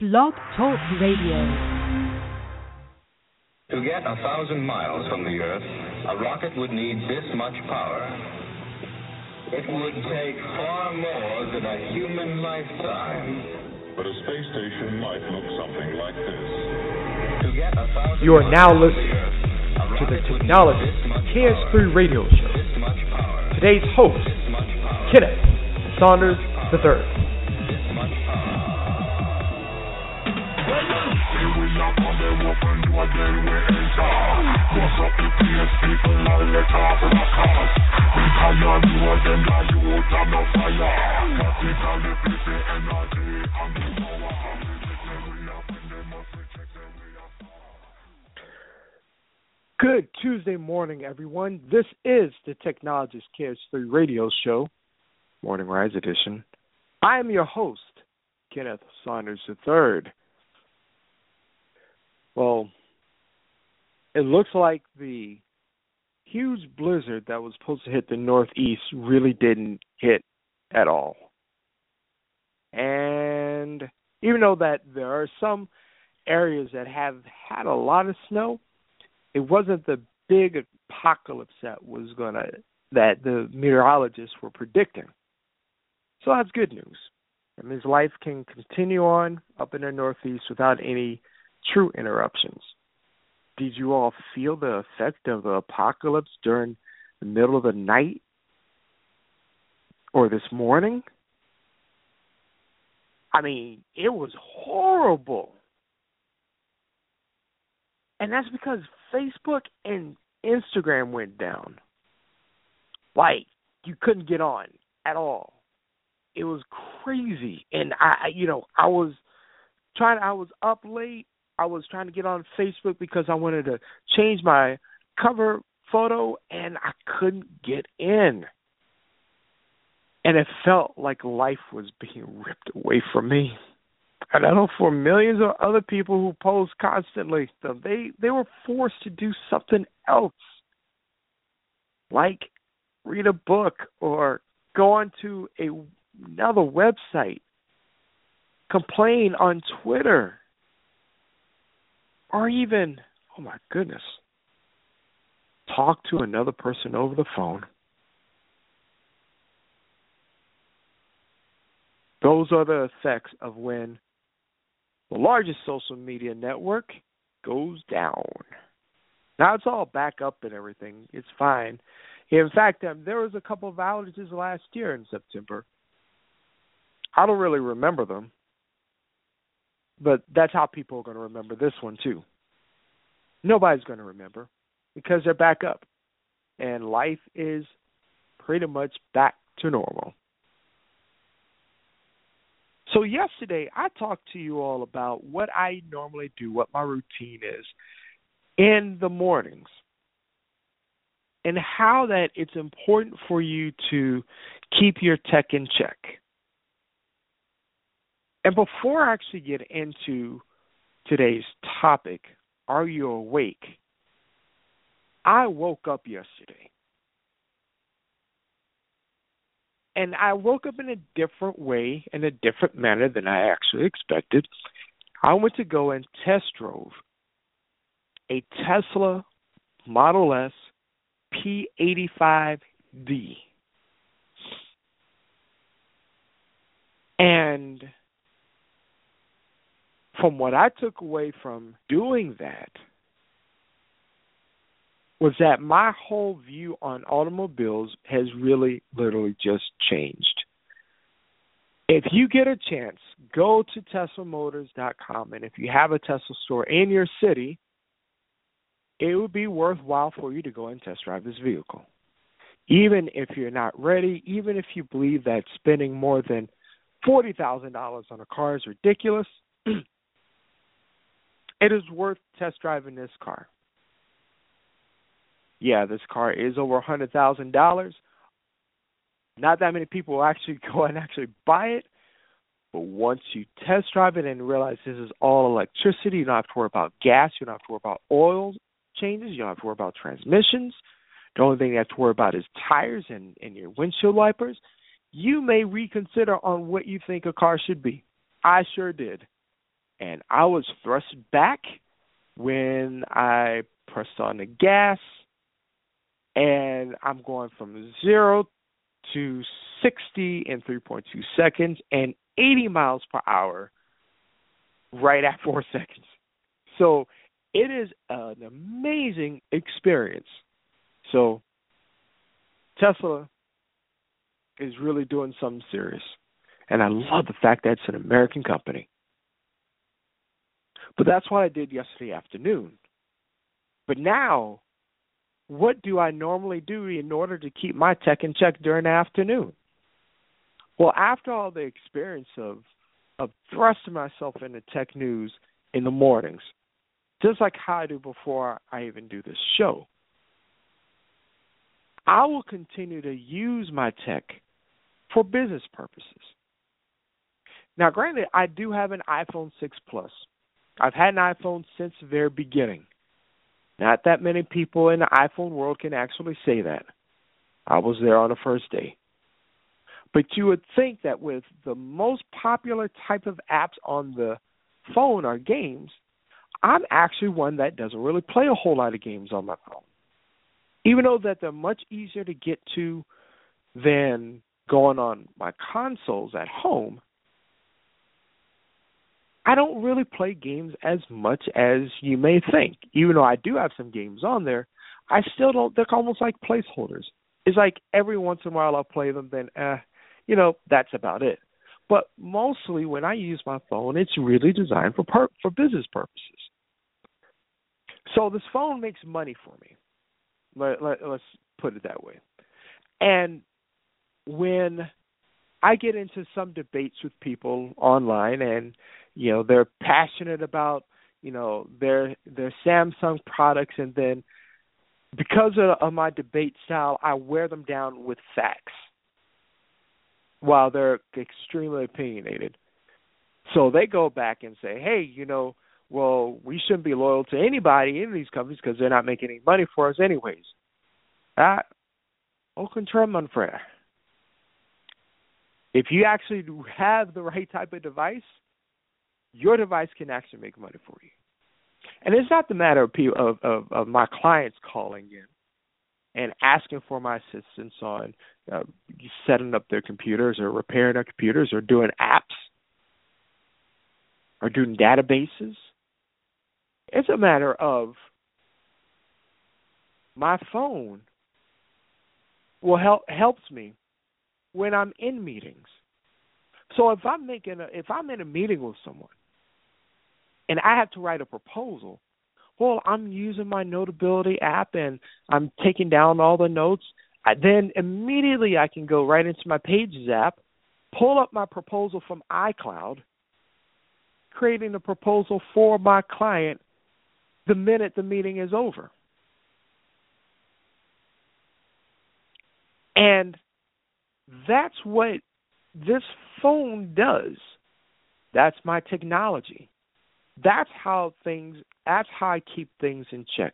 Blog Talk Radio. To get a thousand miles from the Earth, a rocket would need this much power. It would take far more than a human lifetime. But a space station might look something like this. To get a thousand You are now miles from listening the Earth, a to the rocket would need Technologist this much KS3 power. Radio Show. This much power. Today's host, This much power. Kenneth Saunders III. This much power. Good Tuesday morning, everyone. This is the Technologist KS3 Radio Show, Morning Rise Edition. I am your host, Kenneth Saunders III. Well, it looks like the huge blizzard that was supposed to hit the Northeast really didn't hit at all. And even though that there are some areas that have had a lot of snow, it wasn't the big apocalypse that was gonna that the meteorologists were predicting. So that's good news. That means life can continue on up in the Northeast without any true interruptions. Did you all feel the effect of the apocalypse during the middle of the night or this morning? I mean, it was horrible. And that's because Facebook and Instagram went down. Like, you couldn't get on at all. It was crazy. And I, you know, I was trying, I was up late. I was trying to get on Facebook because I wanted to change my cover photo and I couldn't get in. And it felt like life was being ripped away from me. And I know for millions of other people who post constantly, though, they they were forced to do something else, like read a book or go onto a, another website, complain on Twitter, or even, oh my goodness, talk to another person over the phone. Those are the effects of when the largest social media network goes down. Now it's all back up and everything. It's fine. In fact, um, there was a couple of outages last year in September. I don't really remember them, but that's how people are going to remember this one too. Nobody's going to remember because they're back up, and life is pretty much back to normal. So yesterday I talked to you all about what I normally do, what my routine is in the mornings. And how that it's important for you to keep your tech in check. And before I actually get into today's topic, are you awake? I woke up yesterday. and I woke up in a different way, in a different manner than I actually expected. I went to go and test drove a Tesla Model S P85D. And from what I took away from doing that was that my whole view on automobiles has really literally just changed. If you get a chance, go to teslamotors.com and if you have a Tesla store in your city, it would be worthwhile for you to go and test drive this vehicle. Even if you're not ready, even if you believe that spending more than $40,000 on a car is ridiculous, it is worth test driving this car. Yeah, this car is over a hundred thousand dollars. Not that many people will actually go and actually buy it, but once you test drive it and realize this is all electricity, you don't have to worry about gas, you don't have to worry about oil changes, you don't have to worry about transmissions. The only thing you have to worry about is tires and, and your windshield wipers. You may reconsider on what you think a car should be. I sure did. And I was thrust back when I pressed on the gas and I'm going from zero to 60 in 3.2 seconds and 80 miles per hour right at four seconds. So it is an amazing experience. So Tesla is really doing something serious. And I love the fact that it's an American company. But that's what I did yesterday afternoon. But now what do I normally do in order to keep my tech in check during the afternoon? Well, after all the experience of of thrusting myself into tech news in the mornings, just like how I do before I even do this show, I will continue to use my tech for business purposes. Now, granted, I do have an iPhone 6 Plus. I've had an iPhone since the very beginning. Not that many people in the iPhone world can actually say that. I was there on the first day. But you would think that with the most popular type of apps on the phone are games, I'm actually one that doesn't really play a whole lot of games on my phone. Even though that they're much easier to get to than going on my consoles at home, I don't really play games as much as you may think. Even though I do have some games on there, I still don't. They're almost like placeholders. It's like every once in a while I'll play them, then, eh, you know, that's about it. But mostly when I use my phone, it's really designed for per- for business purposes. So this phone makes money for me. Let, let, let's put it that way. And when I get into some debates with people online, and you know they're passionate about you know their their Samsung products, and then because of, of my debate style, I wear them down with facts while they're extremely opinionated. So they go back and say, "Hey, you know, well, we shouldn't be loyal to anybody in these companies because they're not making any money for us, anyways." That, au contraire, mon frère. If you actually have the right type of device, your device can actually make money for you. And it's not the matter of people, of, of, of my clients calling in and asking for my assistance on uh, setting up their computers or repairing their computers or doing apps or doing databases. It's a matter of my phone will help helps me when I'm in meetings. So if I'm making a, if I'm in a meeting with someone and I have to write a proposal, well, I'm using my Notability app and I'm taking down all the notes. I, then immediately I can go right into my Pages app, pull up my proposal from iCloud, creating a proposal for my client the minute the meeting is over. And that's what this phone does. That's my technology. That's how things. That's how I keep things in check.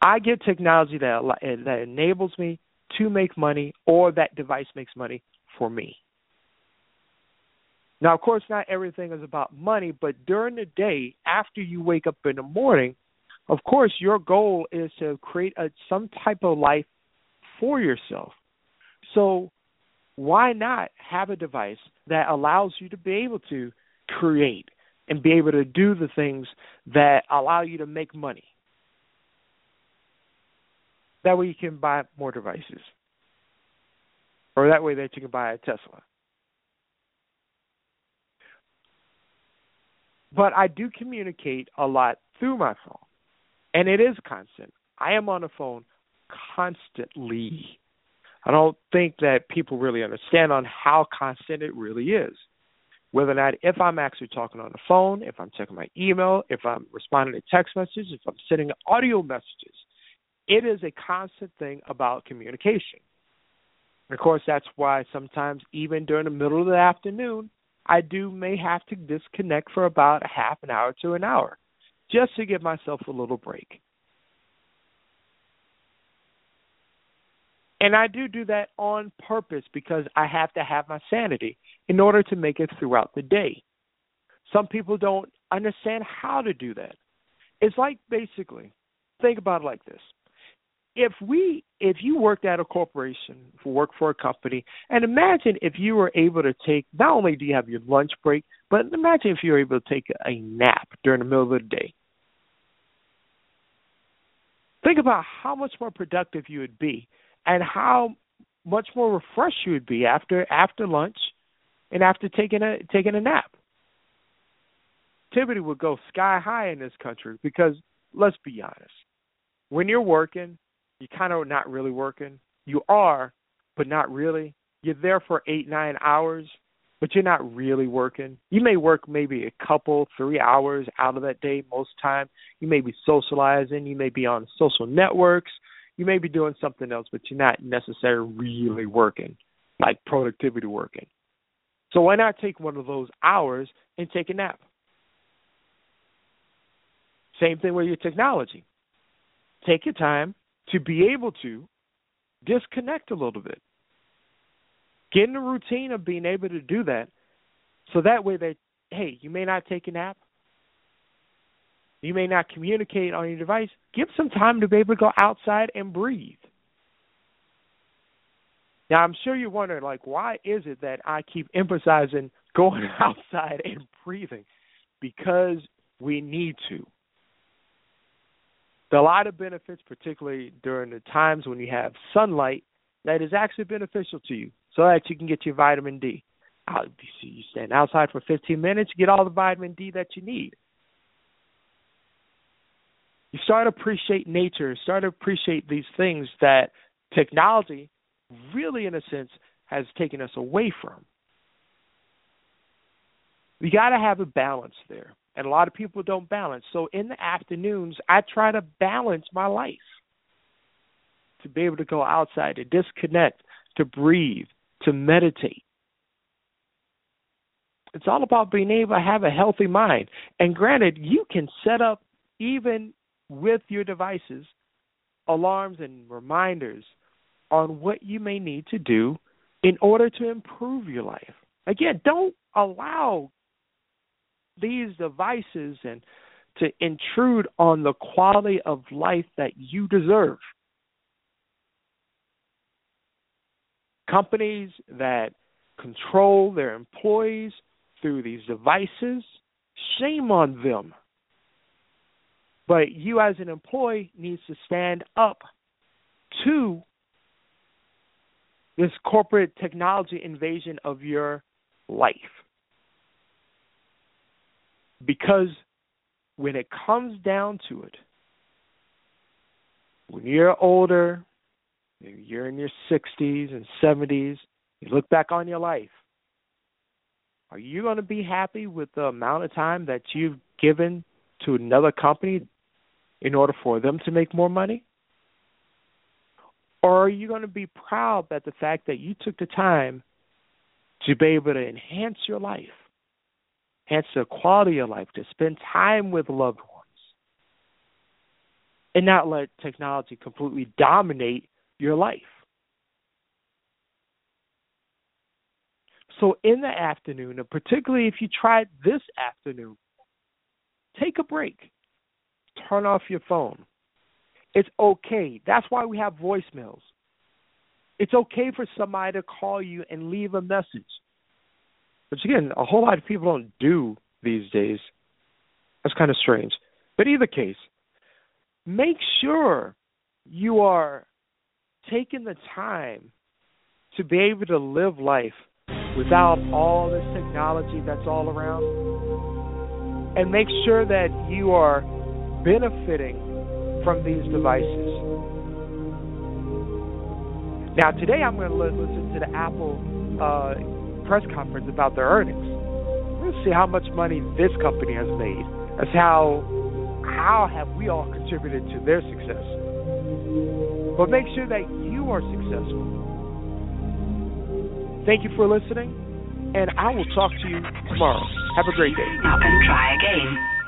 I get technology that eh, that enables me to make money, or that device makes money for me. Now, of course, not everything is about money, but during the day, after you wake up in the morning, of course, your goal is to create a, some type of life for yourself. So why not have a device that allows you to be able to create and be able to do the things that allow you to make money? That way you can buy more devices. Or that way that you can buy a Tesla. But I do communicate a lot through my phone. And it is constant. I am on the phone constantly. I don't think that people really understand on how constant it really is. Whether or not if I'm actually talking on the phone, if I'm checking my email, if I'm responding to text messages, if I'm sending audio messages. It is a constant thing about communication. And of course, that's why sometimes, even during the middle of the afternoon, I do may have to disconnect for about a half an hour to an hour just to give myself a little break. And I do do that on purpose because I have to have my sanity in order to make it throughout the day. Some people don't understand how to do that. It's like basically, think about it like this. If we if you worked at a corporation, work for a company, and imagine if you were able to take not only do you have your lunch break, but imagine if you were able to take a nap during the middle of the day. Think about how much more productive you would be and how much more refreshed you would be after after lunch and after taking a taking a nap. Activity would go sky high in this country because let's be honest, when you're working, you're kind of not really working. You are, but not really. You're there for eight nine hours, but you're not really working. You may work maybe a couple three hours out of that day most time. You may be socializing. You may be on social networks you may be doing something else, but you're not necessarily really working, like productivity working. So why not take one of those hours and take a nap? Same thing with your technology. Take your time to be able to disconnect a little bit. Get in the routine of being able to do that so that way that hey, you may not take a nap, you may not communicate on your device. Give some time to be able to go outside and breathe. Now, I'm sure you're wondering, like, why is it that I keep emphasizing going outside and breathing? Because we need to. There are a lot of benefits, particularly during the times when you have sunlight, that is actually beneficial to you so that you can get your vitamin D. Uh, you stand outside for 15 minutes, you get all the vitamin D that you need you start to appreciate nature, start to appreciate these things that technology really, in a sense, has taken us away from. We got to have a balance there. And a lot of people don't balance. So in the afternoons, I try to balance my life to be able to go outside, to disconnect, to breathe, to meditate. It's all about being able to have a healthy mind. And granted, you can set up even with your devices alarms and reminders on what you may need to do in order to improve your life. Again, don't allow these devices and to intrude on the quality of life that you deserve. Companies that control their employees through these devices, shame on them. But you, as an employee, needs to stand up to this corporate technology invasion of your life. Because when it comes down to it, when you're older, you're in your 60s and 70s, you look back on your life. Are you going to be happy with the amount of time that you've given to another company in order for them to make more money? Or are you going to be proud that the fact that you took the time to be able to enhance your life, enhance the quality of life, to spend time with loved ones, and not let technology completely dominate your life? So, in the afternoon, and particularly if you try this afternoon, take a break turn off your phone. It's okay. That's why we have voicemails. It's okay for somebody to call you and leave a message. Which again, a whole lot of people don't do these days. That's kind of strange. But either case, make sure you are taking the time to be able to live life without all this technology that's all around. And make sure that you are benefiting from these devices. Now, today I'm going to listen to the Apple uh, press conference about their earnings. to see how much money this company has made. That's how how have we all contributed to their success. But make sure that you are successful. Thank you for listening, and I will talk to you tomorrow. Have a great day. Up and try again.